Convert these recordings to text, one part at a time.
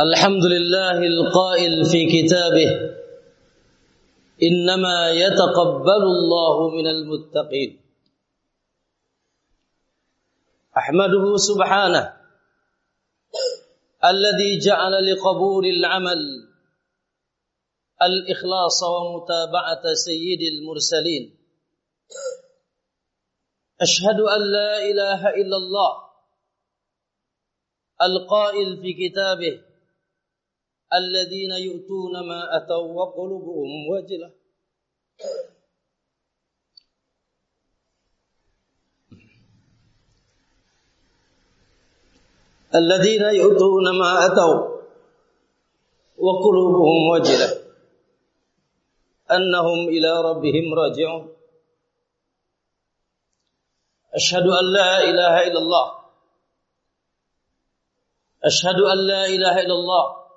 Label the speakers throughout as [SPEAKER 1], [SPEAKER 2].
[SPEAKER 1] الحمد لله القائل في كتابه إنما يتقبل الله من المتقين. أحمده سبحانه الذي جعل لقبول العمل الإخلاص ومتابعة سيد المرسلين. أشهد أن لا إله إلا الله القائل في كتابه الذين يؤتون ما أتوا وقلوبهم وجلة. الذين يؤتون ما أتوا وقلوبهم وجلة. أنهم إلى ربهم راجعون. أشهد أن لا إله إلا الله. أشهد أن لا إله إلا الله.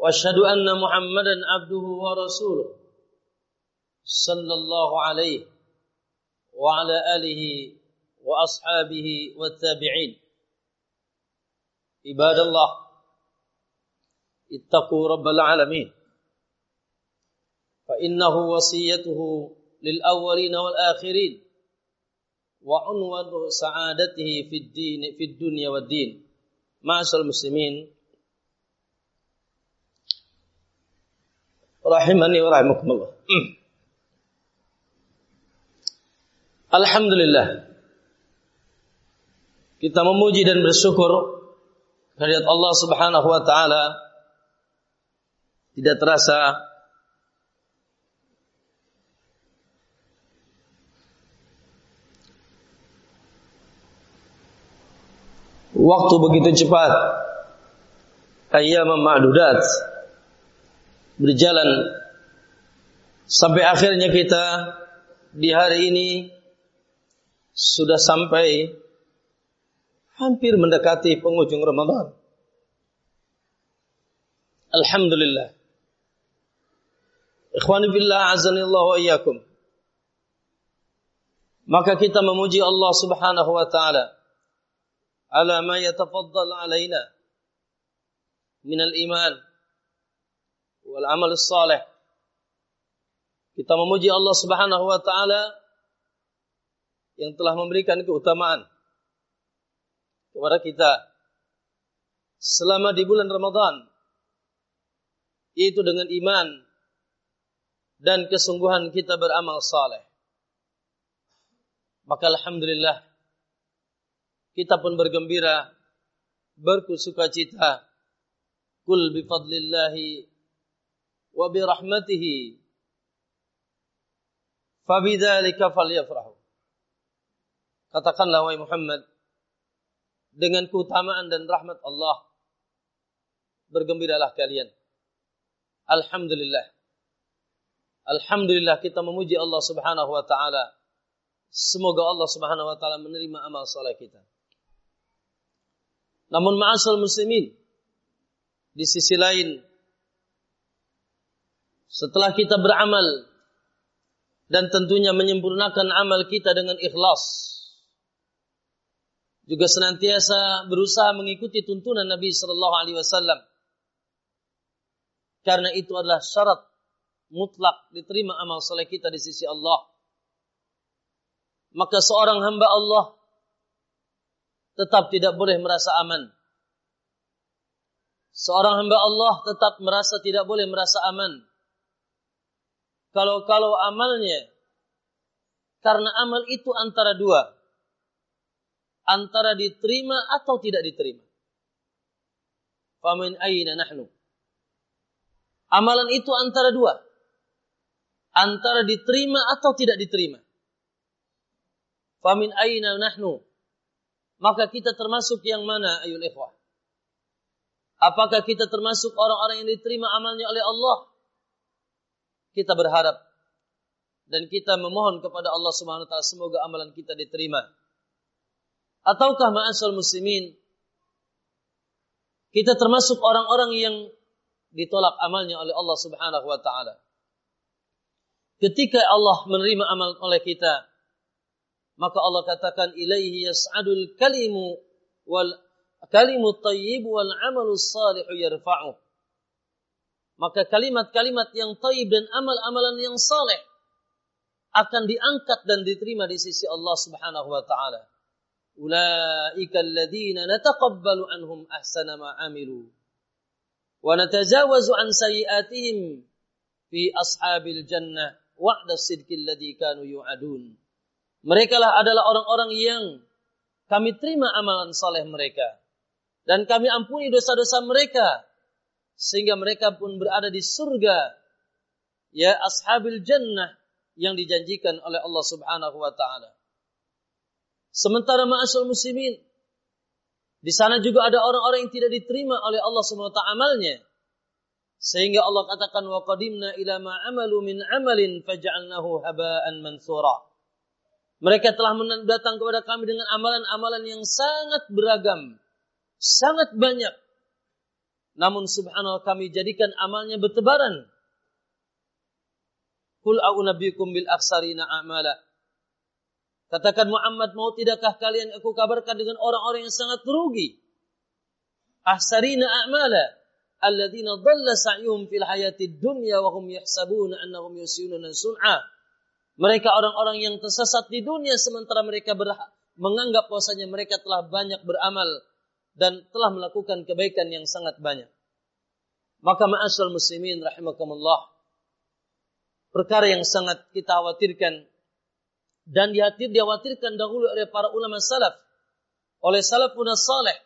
[SPEAKER 1] وأشهد أن محمدا عبده ورسوله صلى الله عليه وعلى آله وأصحابه والتابعين. عباد الله اتقوا رب العالمين. فإنه وصيته للأولين والآخرين وعنوان سعادته في الدين في الدنيا والدين. معاشر المسلمين rahimani wa rahimakumullah. Hmm. Alhamdulillah. Kita memuji dan bersyukur kehadirat Allah Subhanahu wa taala tidak terasa waktu begitu cepat ayyam ma'dudat berjalan sampai akhirnya kita di hari ini sudah sampai hampir mendekati penghujung Ramadan. Alhamdulillah. Ikhwani billah azanillahu wa iyyakum. Maka kita memuji Allah Subhanahu wa taala ala ma yatafaddal alaina min al-iman wal amal saleh. Kita memuji Allah Subhanahu wa taala yang telah memberikan keutamaan kepada kita selama di bulan Ramadan yaitu dengan iman dan kesungguhan kita beramal saleh. Maka alhamdulillah kita pun bergembira bersuka cita kul bi rahmatihi. Fabidzalika falyafrahu. Katakanlah wahai Muhammad dengan keutamaan dan rahmat Allah bergembiralah kalian. Alhamdulillah. Alhamdulillah kita memuji Allah Subhanahu wa taala. Semoga Allah Subhanahu wa taala menerima amal saleh kita. Namun ma'asal muslimin di sisi lain setelah kita beramal dan tentunya menyempurnakan amal kita dengan ikhlas juga senantiasa berusaha mengikuti tuntunan Nabi sallallahu alaihi wasallam. Karena itu adalah syarat mutlak diterima amal soleh kita di sisi Allah. Maka seorang hamba Allah tetap tidak boleh merasa aman. Seorang hamba Allah tetap merasa tidak boleh merasa aman kalau-kalau amalnya karena amal itu antara dua. Antara diterima atau tidak diterima. Famin aina nahnu. Amalan itu antara dua. Antara diterima atau tidak diterima. Famin aina nahnu. Maka kita termasuk yang mana ayul ikhwah? Apakah kita termasuk orang-orang yang diterima amalnya oleh Allah kita berharap dan kita memohon kepada Allah Subhanahu wa taala semoga amalan kita diterima. Ataukah ma'asal muslimin kita termasuk orang-orang yang ditolak amalnya oleh Allah Subhanahu wa taala. Ketika Allah menerima amal oleh kita, maka Allah katakan ilaihi yas'adul kalimu wal kalimut tayyib wal amalus salih yarfa'u. Maka kalimat-kalimat yang tayyib dan amal-amalan yang saleh akan diangkat dan diterima di sisi Allah Subhanahu wa taala. Ulaika alladziina nataqabbalu anhum ahsana ma 'amilu wa natajawazu an sayyi'atihim fi ashabil jannah wa'da sidqi alladzi kanu yu'adun. Mereka lah adalah orang-orang yang kami terima amalan saleh mereka dan kami ampuni dosa-dosa mereka sehingga mereka pun berada di surga ya ashabil jannah yang dijanjikan oleh Allah Subhanahu wa taala. Sementara ma'asyal muslimin di sana juga ada orang-orang yang tidak diterima oleh Allah Subhanahu wa taala amalnya. Sehingga Allah katakan wa qadimna ila ma amalu min amalin faj'alnahu haba'an mansura. Mereka telah datang kepada kami dengan amalan-amalan yang sangat beragam, sangat banyak. Namun subhanallah kami jadikan amalnya bertebaran. Kul a'unabbikum bil aksarina a'mala. Katakan Muhammad, mau tidakkah kalian aku kabarkan dengan orang-orang yang sangat rugi? Ahsarina a'mala. Alladzina dhalla sa'yuhum fil hayati dunya wa hum yahsabuna annahum yusinuna sun'a. Mereka orang-orang yang tersesat di dunia sementara mereka menganggap bahwasanya mereka telah banyak beramal dan telah melakukan kebaikan yang sangat banyak. Maka ma'asal muslimin rahimakumullah. Perkara yang sangat kita khawatirkan dan dihatir dikhawatirkan dahulu oleh para ulama salaf. Oleh salafun salih.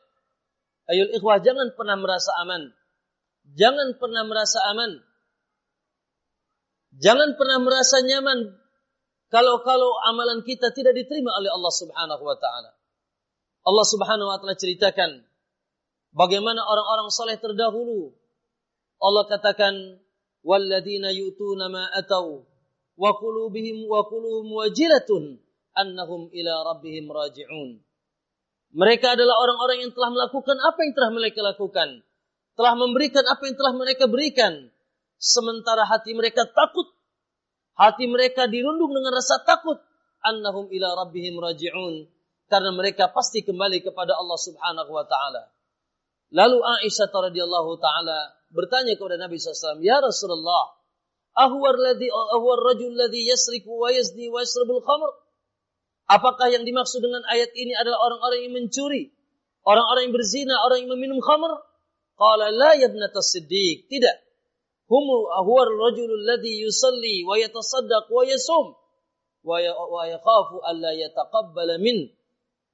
[SPEAKER 1] Ayul ikhwah jangan pernah merasa aman. Jangan pernah merasa aman. Jangan pernah merasa nyaman kalau-kalau amalan kita tidak diterima oleh Allah Subhanahu wa taala. Allah Subhanahu wa taala ceritakan bagaimana orang-orang saleh terdahulu Allah katakan walladzina yu'tuna ma atau wa qulubihim wa quluhum wajilatun annahum ila rabbihim raji'un. Mereka adalah orang-orang yang telah melakukan apa yang telah mereka lakukan. Telah memberikan apa yang telah mereka berikan. Sementara hati mereka takut. Hati mereka dirundung dengan rasa takut. Annahum ila rabbihim raji'un. Karena mereka pasti kembali kepada Allah subhanahu wa ta'ala. Lalu Aisyah radhiyallahu taala bertanya kepada Nabi SAW, Ya Rasulullah, ahwar ladhi, ahwar rajul ladhi yasriku wa yazni wa yasrabul khamr? Apakah yang dimaksud dengan ayat ini adalah orang-orang yang mencuri? Orang-orang yang berzina, orang yang meminum khamr? Qala la yabnata siddiq. Tidak. Humu ahwar rajul ladhi yusalli wa yatasaddaq wa yasum wa ya, yakhafu alla yataqabbala min.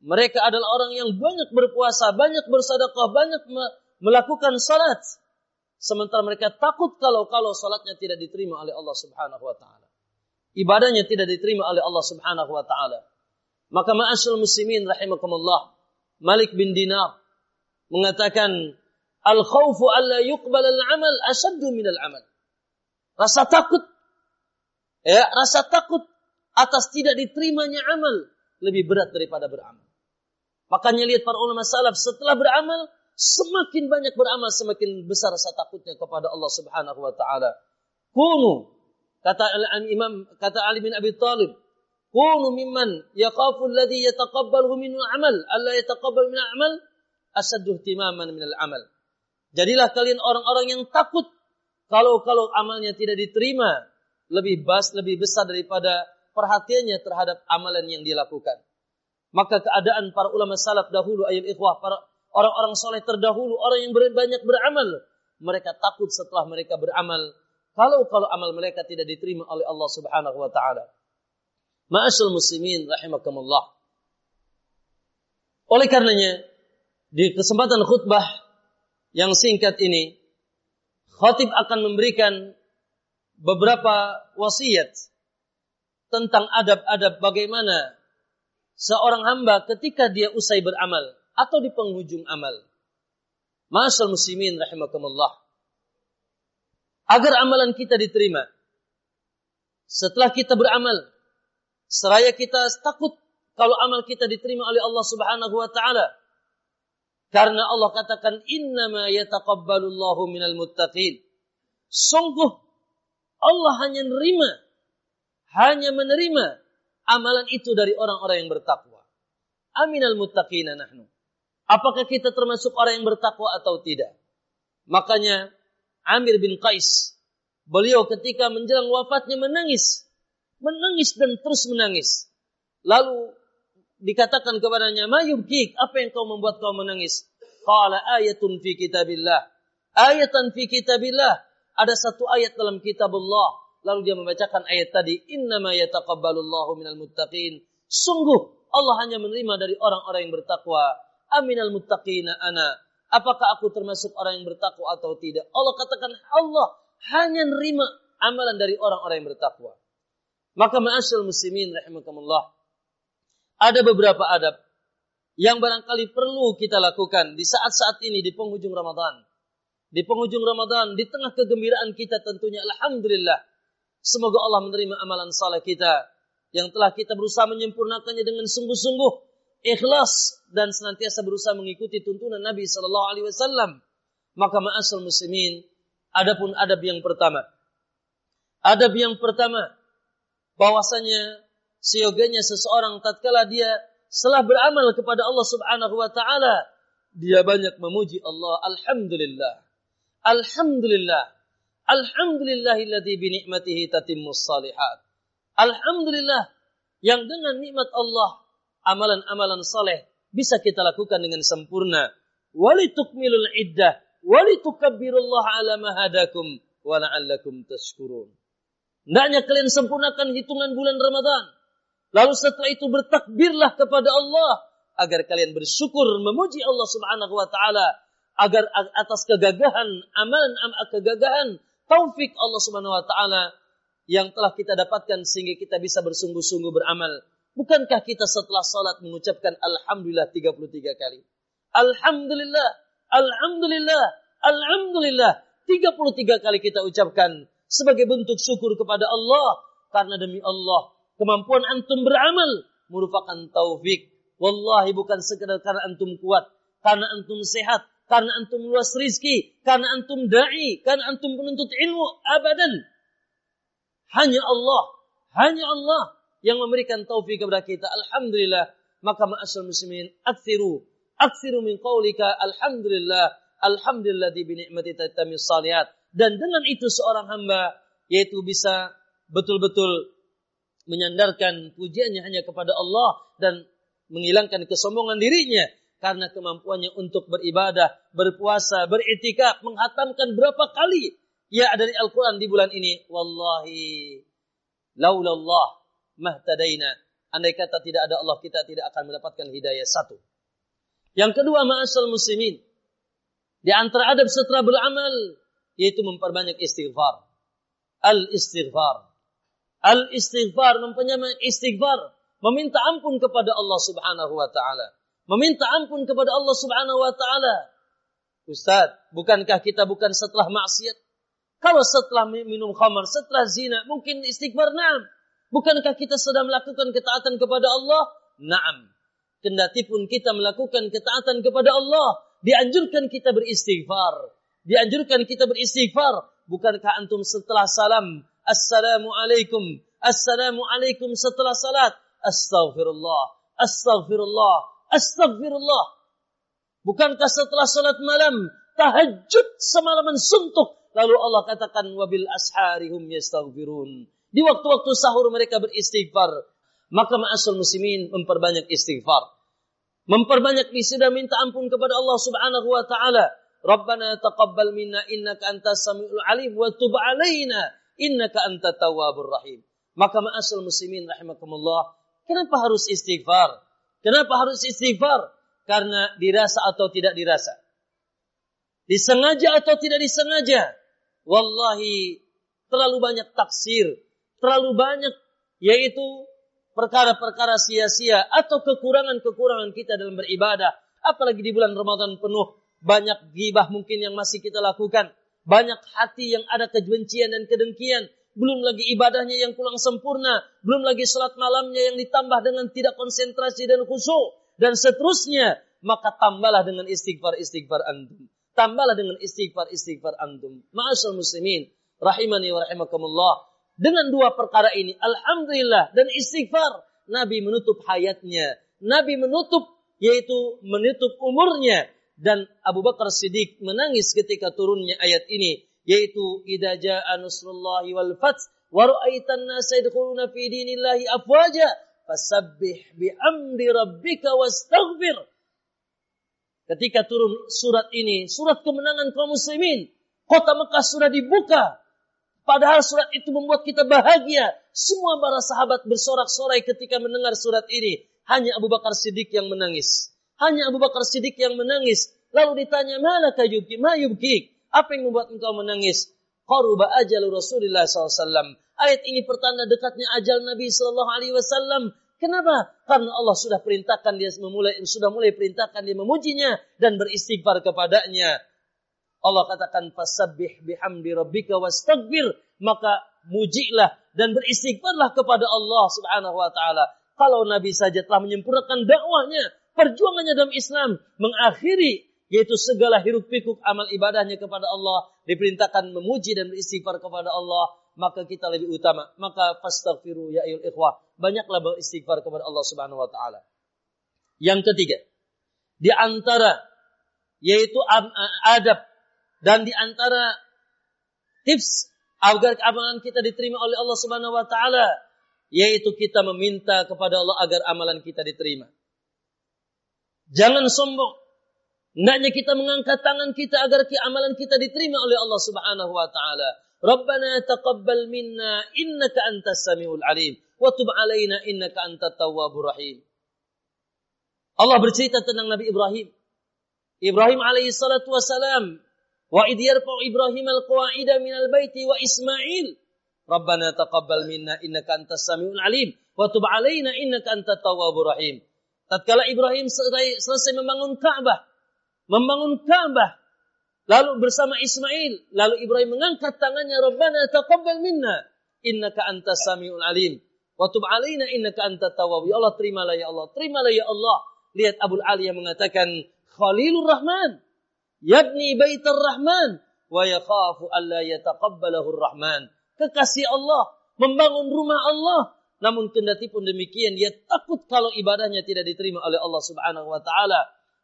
[SPEAKER 1] Mereka adalah orang yang banyak berpuasa, banyak bersedekah, banyak melakukan salat. Sementara mereka takut kalau-kalau salatnya tidak diterima oleh Allah Subhanahu wa taala. Ibadahnya tidak diterima oleh Allah Subhanahu wa taala. Maka ma'asyul muslimin rahimakumullah. Malik bin Dinar mengatakan al khawfu alla yuqbal al-amal asaddu min al-amal. Rasa takut ya, rasa takut atas tidak diterimanya amal lebih berat daripada beramal. Makanya lihat para ulama salaf setelah beramal semakin banyak beramal semakin besar rasa takutnya kepada Allah Subhanahu wa taala. Kunu kata Imam kata Ali bin Abi Thalib, kunu mimman yaqafu alladhi yataqabbalu min al-amal, alla yataqabbal min al-amal asaddu ihtimaman min al-amal. Jadilah kalian orang-orang yang takut kalau kalau amalnya tidak diterima lebih bas lebih besar daripada perhatiannya terhadap amalan yang dilakukan. Maka keadaan para ulama salaf dahulu ayat ikhwah para orang-orang soleh terdahulu, orang yang banyak beramal. Mereka takut setelah mereka beramal. Kalau kalau amal mereka tidak diterima oleh Allah Subhanahu wa taala. Ma'asyal muslimin rahimakumullah. Oleh karenanya, di kesempatan khutbah yang singkat ini, khatib akan memberikan beberapa wasiat tentang adab-adab bagaimana seorang hamba ketika dia usai beramal atau di penghujung amal. Masal muslimin rahimakumullah. Agar amalan kita diterima. Setelah kita beramal, seraya kita takut kalau amal kita diterima oleh Allah Subhanahu wa taala. Karena Allah katakan innama yataqabbalullahu minal muttaqin. Sungguh Allah hanya menerima hanya menerima amalan itu dari orang-orang yang bertakwa. Aminal muttaqina nahnu. Apakah kita termasuk orang yang bertakwa atau tidak? Makanya Amir bin Qais, beliau ketika menjelang wafatnya menangis. Menangis dan terus menangis. Lalu dikatakan kepadanya, Ma yubkik, apa yang kau membuat kau menangis? Qala ayatun fi kitabillah. Ayatan fi kitabillah. Ada satu ayat dalam kitab Allah. Lalu dia membacakan ayat tadi, Innama yataqabbalullahu minal muttaqin. Sungguh Allah hanya menerima dari orang-orang yang bertakwa. Aminal muttaqina ana. Apakah aku termasuk orang yang bertakwa atau tidak? Allah katakan Allah hanya menerima amalan dari orang-orang yang bertakwa. Maka ma'asyal muslimin rahimakumullah. Ada beberapa adab yang barangkali perlu kita lakukan di saat-saat ini di penghujung Ramadan. Di penghujung Ramadan, di tengah kegembiraan kita tentunya Alhamdulillah. Semoga Allah menerima amalan saleh kita yang telah kita berusaha menyempurnakannya dengan sungguh-sungguh ikhlas dan senantiasa berusaha mengikuti tuntunan Nabi Sallallahu Alaihi Wasallam. Maka ma'asal muslimin, adapun adab yang pertama. Adab yang pertama, bahwasanya seyogianya seseorang tatkala dia setelah beramal kepada Allah Subhanahu wa taala, dia banyak memuji Allah. Alhamdulillah. Alhamdulillah. Alhamdulillahilladzi bi ni'matihi tatimmus salihat. Alhamdulillah yang dengan nikmat Allah amalan-amalan saleh bisa kita lakukan dengan sempurna. Walitukmilul iddah walitukabbirullaha ala ma hadakum wa la'allakum tashkurun. Hendaknya kalian sempurnakan hitungan bulan Ramadan. Lalu setelah itu bertakbirlah kepada Allah agar kalian bersyukur memuji Allah Subhanahu wa taala agar atas kegagahan amalan am kegagahan taufik Allah Subhanahu wa taala yang telah kita dapatkan sehingga kita bisa bersungguh-sungguh beramal. Bukankah kita setelah salat mengucapkan Alhamdulillah 33 kali? Alhamdulillah, Alhamdulillah, Alhamdulillah. 33 kali kita ucapkan sebagai bentuk syukur kepada Allah. Karena demi Allah, kemampuan antum beramal merupakan taufik. Wallahi bukan sekedar karena antum kuat, karena antum sehat, karena antum luas rizki, karena antum da'i, karena antum penuntut ilmu, abadan. Hanya Allah, hanya Allah yang memberikan taufik kepada kita. Alhamdulillah. Maka ma'asyar muslimin, aksiru, aksiru min qawlika alhamdulillah, alhamdulillah di binikmati tatami salihat. Dan dengan itu seorang hamba, yaitu bisa betul-betul menyandarkan pujiannya hanya kepada Allah dan menghilangkan kesombongan dirinya karena kemampuannya untuk beribadah, berpuasa, beritikaf, menghatamkan berapa kali ya dari Al-Quran di bulan ini. Wallahi, laulallah mahtadaina. Andai kata tidak ada Allah, kita tidak akan mendapatkan hidayah satu. Yang kedua, ma'asal muslimin. Di antara adab setelah beramal, yaitu memperbanyak istighfar. Al-istighfar. Al-istighfar, memperbanyak istighfar. Meminta ampun kepada Allah subhanahu wa ta'ala. Meminta ampun kepada Allah subhanahu wa ta'ala. Ustaz, bukankah kita bukan setelah maksiat? Kalau setelah minum khamar, setelah zina, mungkin istighfar na'am. Bukankah kita sedang melakukan ketaatan kepada Allah? Na'am. Kendati pun kita melakukan ketaatan kepada Allah, dianjurkan kita beristighfar. Dianjurkan kita beristighfar. Bukankah antum setelah salam, Assalamualaikum, Assalamualaikum setelah salat, Astaghfirullah, Astaghfirullah, Astaghfirullah. Bukankah setelah salat malam, tahajud semalaman suntuk, Lalu Allah katakan wabil asharihum yastaghfirun. Di waktu-waktu sahur mereka beristighfar. Maka ma'asul muslimin memperbanyak istighfar. Memperbanyak dan minta ampun kepada Allah Subhanahu wa taala. Rabbana taqabbal minna innaka antas samiul alim wa tub alaina innaka antat tawwabur rahim. Maka ma'asul muslimin rahimakumullah, kenapa harus istighfar? Kenapa harus istighfar? Karena dirasa atau tidak dirasa. Disengaja atau tidak disengaja. Wallahi terlalu banyak taksir, terlalu banyak yaitu perkara-perkara sia-sia atau kekurangan-kekurangan kita dalam beribadah. Apalagi di bulan Ramadan penuh banyak gibah mungkin yang masih kita lakukan. Banyak hati yang ada kebencian dan kedengkian. Belum lagi ibadahnya yang kurang sempurna. Belum lagi salat malamnya yang ditambah dengan tidak konsentrasi dan khusyuk. Dan seterusnya. Maka tambahlah dengan istighfar-istighfar antum. Tambahlah dengan istighfar-istighfar antum. Ma'asal muslimin. Rahimani wa rahimakumullah. Dengan dua perkara ini. Alhamdulillah. Dan istighfar. Nabi menutup hayatnya. Nabi menutup yaitu menutup umurnya dan Abu Bakar Siddiq menangis ketika turunnya ayat ini yaitu idza jaa nasrullahi wal fath wa ra'aitan nasa yadkhuluna fi dinillahi afwaja fasabbih bihamdi rabbika wastaghfir. Ketika turun surat ini surat kemenangan kaum muslimin kota Mekah sudah dibuka. Padahal surat itu membuat kita bahagia. Semua para sahabat bersorak-sorai ketika mendengar surat ini. Hanya Abu Bakar Siddiq yang menangis. Hanya Abu Bakar Siddiq yang menangis. Lalu ditanya mana kayubki ma apa yang membuat engkau menangis? Qaruba ajal Rasulullah SAW. Ayat ini pertanda dekatnya ajal Nabi Sallallahu Alaihi Wasallam. Kenapa? Karena Allah sudah perintahkan dia memulai sudah mulai perintahkan dia memujinya dan beristighfar kepadanya. Allah katakan fasabbih bihamdi rabbika wastaghfir maka mujilah dan beristighfarlah kepada Allah Subhanahu wa taala. Kalau Nabi saja telah menyempurnakan dakwahnya, perjuangannya dalam Islam, mengakhiri yaitu segala hiruk pikuk amal ibadahnya kepada Allah diperintahkan memuji dan beristighfar kepada Allah maka kita lebih utama. Maka fastaghfiru ya ayyuhal ikhwah banyaklah beristighfar kepada Allah Subhanahu wa taala. Yang ketiga di antara yaitu adab dan di antara tips agar amalan kita diterima oleh Allah Subhanahu wa taala yaitu kita meminta kepada Allah agar amalan kita diterima. Jangan sombong Hendaknya kita mengangkat tangan kita agar amalan kita diterima oleh Allah Subhanahu wa taala. Rabbana taqabbal minna innaka antas samiul alim wa tub alaina innaka antat tawwabur rahim. Allah bercerita tentang Nabi Ibrahim. Ibrahim alaihi salatu wasalam wa idh yarfa'u Ibrahim al-qawa'ida minal baiti wa Ismail. Rabbana taqabbal minna innaka antas samiul alim wa tub alaina innaka antat tawwabur rahim. Tatkala Ibrahim selesai membangun Ka'bah, membangun Ka'bah. Lalu bersama Ismail, lalu Ibrahim mengangkat tangannya, Rabbana taqabbal minna, innaka antas samiul alim. Wa tub alaina innaka antat tawwab. Ya Allah, terimalah ya Allah, terimalah ya Allah. Lihat Abu Ali yang mengatakan, Khalilur Rahman, yabni baitar Rahman, wa yakhafu alla yataqabbalahu Rahman. Kekasih Allah, membangun rumah Allah, namun kendati pun demikian dia takut kalau ibadahnya tidak diterima oleh Allah Subhanahu wa taala.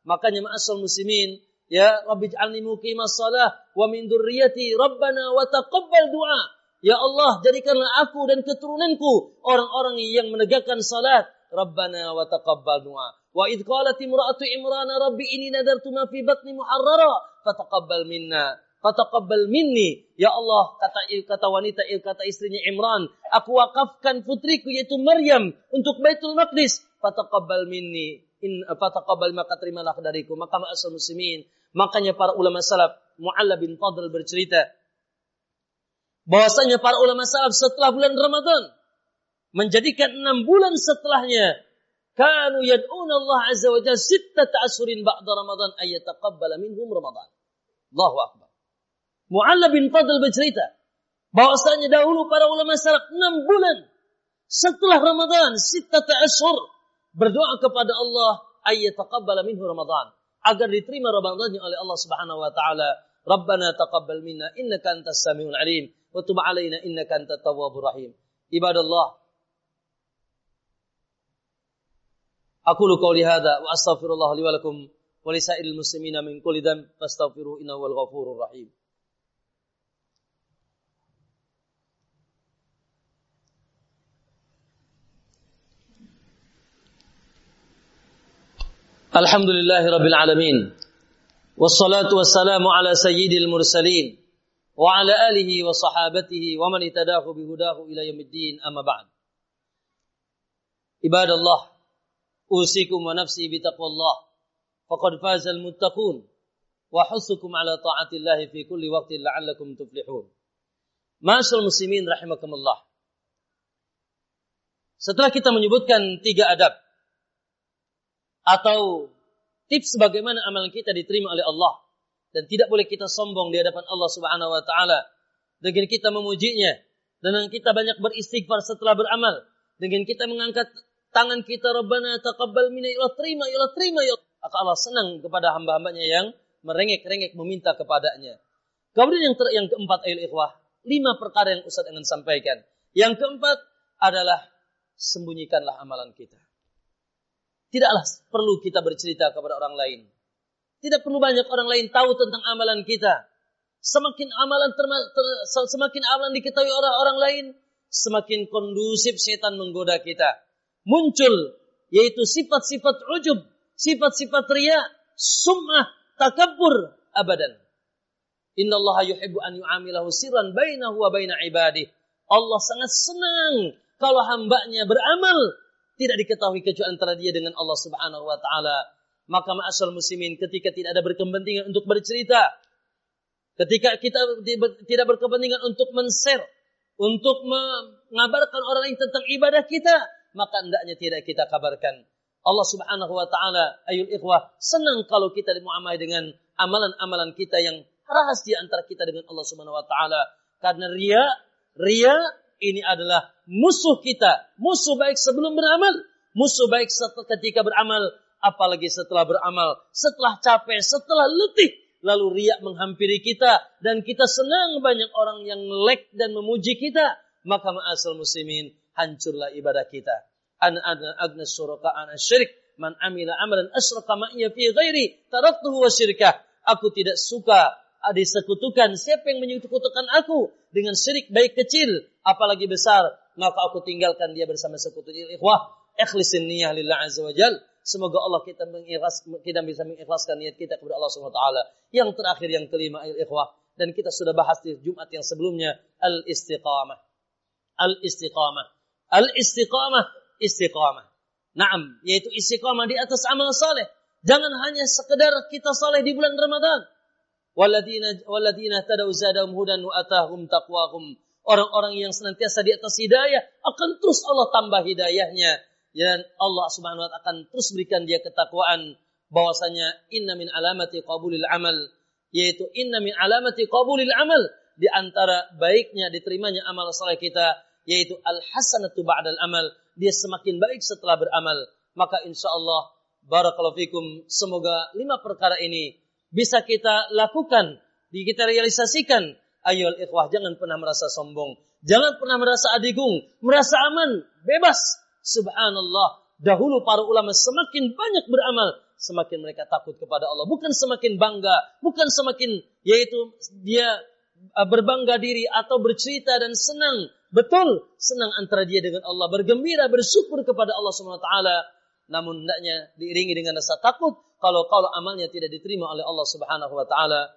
[SPEAKER 1] Makanya ma'asal muslimin, ya Rabbi ja'alni muqimas salah wa min dzurriyyati Rabbana wa taqabbal du'a. Ya Allah, jadikanlah aku dan keturunanku orang-orang yang menegakkan salat. Rabbana wa taqabbal du'a. Wa idh qalat imra'atu Imran Rabbi inni nadartu ma fi batni muharrara fataqabbal minna. Fataqabbal minni. Ya Allah, kata kata wanita kata istrinya Imran, aku wakafkan putriku yaitu Maryam untuk Baitul Maqdis. Fataqabbal minni in fataqabbal maka terimalah dariku. Maka ma'asal muslimin makanya para ulama salaf Mu'alla bin Fadl bercerita bahwasanya para ulama salaf setelah bulan Ramadan menjadikan enam bulan setelahnya kanu yad'una Allah azza wa jalla sittata ashurin ba'da Ramadan ay yataqabbala minhum Ramadan. Allahu akbar. Mu'alla bin Fadl bercerita bahwasanya dahulu para ulama salaf enam bulan setelah Ramadan sittata ashur berdoa kepada Allah ayyataqabbala minhu Ramadan agar diterima Ramadannya oleh Allah Subhanahu wa taala. Rabbana taqabbal minna innaka antas samiul alim wa tub alaina innaka antat tawwabur rahim. Ibadallah Aqulu qawli hadha wa astaghfirullah li wa lakum wa lisairil muslimina min kulli dhanb fastaghfiruhu innahu wal ghafurur rahim. الحمد لله رب العالمين والصلاة والسلام على سيد المرسلين وعلى آله وصحابته ومن اتداه بهداه إلى يوم الدين أما بعد عباد الله أوصيكم ونفسي بتقوى الله فقد فاز المتقون وحثكم على طاعة الله في كل وقت لعلكم تفلحون Masyaallah muslimin rahimakumullah. Setelah kita menyebutkan tiga adab atau tips bagaimana amalan kita diterima oleh Allah dan tidak boleh kita sombong di hadapan Allah Subhanahu wa taala dengan kita memujinya dengan kita banyak beristighfar setelah beramal dengan kita mengangkat tangan kita Rabbana taqabbal minna ya terima ya Allah terima ya Allah. Allah senang kepada hamba-hambanya yang merengek-rengek meminta kepadanya. Kemudian yang ter, yang keempat ayat ikhwah, lima perkara yang Ustaz ingin sampaikan. Yang keempat adalah sembunyikanlah amalan kita. Tidaklah perlu kita bercerita kepada orang lain. Tidak perlu banyak orang lain tahu tentang amalan kita. Semakin amalan semakin amalan diketahui orang orang lain, semakin kondusif setan menggoda kita. Muncul yaitu sifat-sifat ujub, sifat-sifat ria, sum'ah, takabur abadan. Inna Allah yuhibbu an yu'amilahu sirran bainahu wa baina ibadih. Allah sangat senang kalau hambanya beramal tidak diketahui kecuali antara dia dengan Allah Subhanahu wa taala. Maka ma'asal muslimin ketika tidak ada berkepentingan untuk bercerita, Ketika kita tidak berkepentingan untuk men-share, untuk mengabarkan orang lain tentang ibadah kita, maka hendaknya tidak kita kabarkan. Allah Subhanahu wa taala ayul ikhwah senang kalau kita dimuamalah dengan amalan-amalan kita yang rahasia antara kita dengan Allah Subhanahu wa taala. Karena ria, ria ini adalah musuh kita, musuh baik sebelum beramal, musuh baik ketika beramal, apalagi setelah beramal, setelah capek, setelah letih, lalu riak menghampiri kita. Dan kita senang banyak orang yang like dan memuji kita, maka ma'asal muslimin hancurlah ibadah kita. Ana ana agna suraka ana syirik. Man amila amalan asyraka ma'iya fi ghairi taraktuhu wa syirkah. Aku tidak suka disekutukan siapa yang menyekutukan aku dengan syirik baik kecil apalagi besar maka aku tinggalkan dia bersama sekutu ikhwah ikhlisin niyah lillah azza wa jalla Semoga Allah kita mengikhlas, kita bisa mengikhlaskan niat kita kepada Allah Subhanahu wa taala. Yang terakhir yang kelima ikhwah dan kita sudah bahas di Jumat yang sebelumnya al-istiqamah. Al-istiqamah. Al-istiqamah, istiqamah. Naam, yaitu istiqamah di atas amal saleh. Jangan hanya sekedar kita saleh di bulan Ramadan. Waladina waladina tadau zadahum hudan wa atahum taqwahum. Orang-orang yang senantiasa di atas hidayah akan terus Allah tambah hidayahnya. Dan Allah Subhanahu wa taala akan terus berikan dia ketakwaan. Bahwasanya inna min alamati qabulil amal. Yaitu inna min alamati qabulil amal. Di antara baiknya diterimanya amal saleh kita yaitu al hasanatu ba'dal amal. Dia semakin baik setelah beramal. Maka insyaallah barakallahu fikum semoga lima perkara ini bisa kita lakukan kita realisasikan. Ayo ikhwah jangan pernah merasa sombong. Jangan pernah merasa adigung merasa aman bebas. Subhanallah, dahulu para ulama semakin banyak beramal, semakin mereka takut kepada Allah. Bukan semakin bangga, bukan semakin yaitu dia uh, berbangga diri atau bercerita dan senang. Betul, senang antara dia dengan Allah, bergembira, bersyukur kepada Allah taala. Namun hendaknya diiringi dengan rasa takut kalau kalau amalnya tidak diterima oleh Allah Subhanahu wa taala.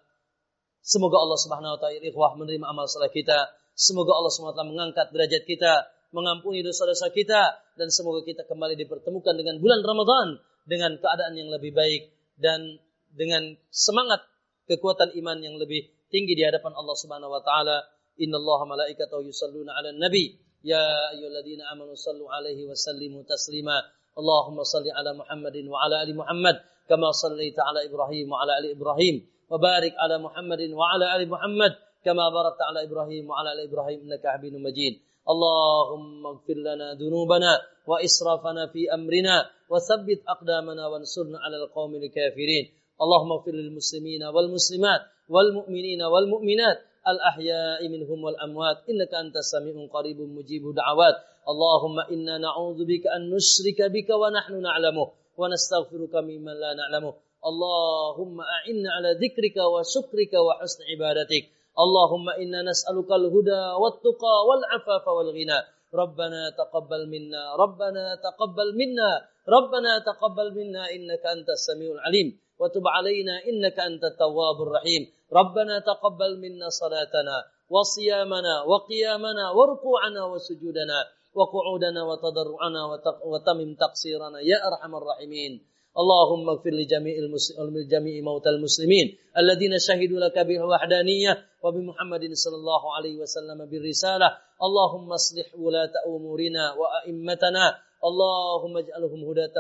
[SPEAKER 1] Semoga Allah Subhanahu wa taala ikhwah menerima amal salat kita. Semoga Allah Subhanahu wa taala mengangkat derajat kita mengampuni dosa-dosa kita dan semoga kita kembali dipertemukan dengan bulan Ramadan dengan keadaan yang lebih baik dan dengan semangat kekuatan iman yang lebih tinggi di hadapan Allah Subhanahu wa taala. Innallaha malaikatahu yusalluna 'alan nabi ya ayyuhalladzina amanu sallu 'alaihi wa sallimu taslima. Allahumma salli 'ala Muhammadin wa 'ala ali Muhammad kama sallaita 'ala Ibrahim wa 'ala ali Ibrahim wa barik 'ala Muhammadin wa 'ala ali Muhammad kama barakta 'ala Ibrahim wa 'ala ali Ibrahim innaka Hamidum Majid. اللهم اغفر لنا ذنوبنا وإسرافنا في أمرنا وثبت أقدامنا وانصرنا على القوم الكافرين اللهم اغفر للمسلمين والمسلمات والمؤمنين والمؤمنات الأحياء منهم والأموات إنك أنت السميع قريب مجيب دعوات اللهم إنا نعوذ بك أن نشرك بك ونحن نعلمه ونستغفرك ممن لا نعلمه اللهم أعنا على ذكرك وشكرك وحسن عبادتك. اللهم إنا نسألك الهدى والتقى والعفاف والغنى. ربنا تقبل منا. ربنا تقبل منا. ربنا تقبل منا. إنك أنت السميع العليم. وتب علينا. إنك أنت التواب الرحيم. ربنا تقبل منا صلاتنا وصيامنا وقيامنا وركوعنا وسجودنا. وقعودنا وتضرعنا وتمم تقصيرنا يا أرحم الراحمين. اللهم اغفر لجميع لجميع موتى المسلمين الذين شهدوا لك بالوحدانية وبمحمد صلى الله عليه وسلم بالرسالة. اللهم اصلح ولاة أمورنا وأئمتنا. اللهم اجعلهم هداة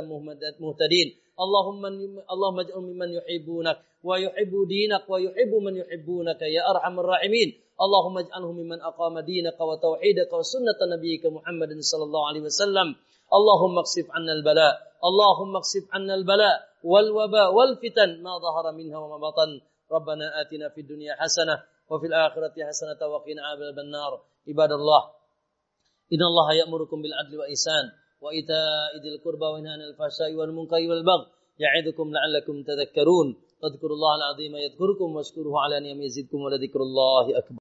[SPEAKER 1] مهتدين. اللهم اللهم اجعل ممن يحبونك ويحب دينك ويحب من يحبونك يا أرحم الراحمين. اللهم اجعلهم ممن أقام دينك وتوحيدك وسنة نبيك محمد صلى الله عليه وسلم. اللهم اكشف عنا البلاء. اللهم اكشف عنا البلاء والوباء والفتن ما ظهر منها وما بطن. ربنا آتنا في الدنيا حسنة وفي الآخرة حسنة وقنا عذاب النار. عباد الله إن الله يأمركم بالعدل والإحسان وإيتاء ذي القربى وينهى عن الفحشاء والمنكر والبغي يعظكم لعلكم تذكرون. واذكروا الله العظيم يذكركم واشكروه على نعمه يزدكم ولذكر الله أكبر.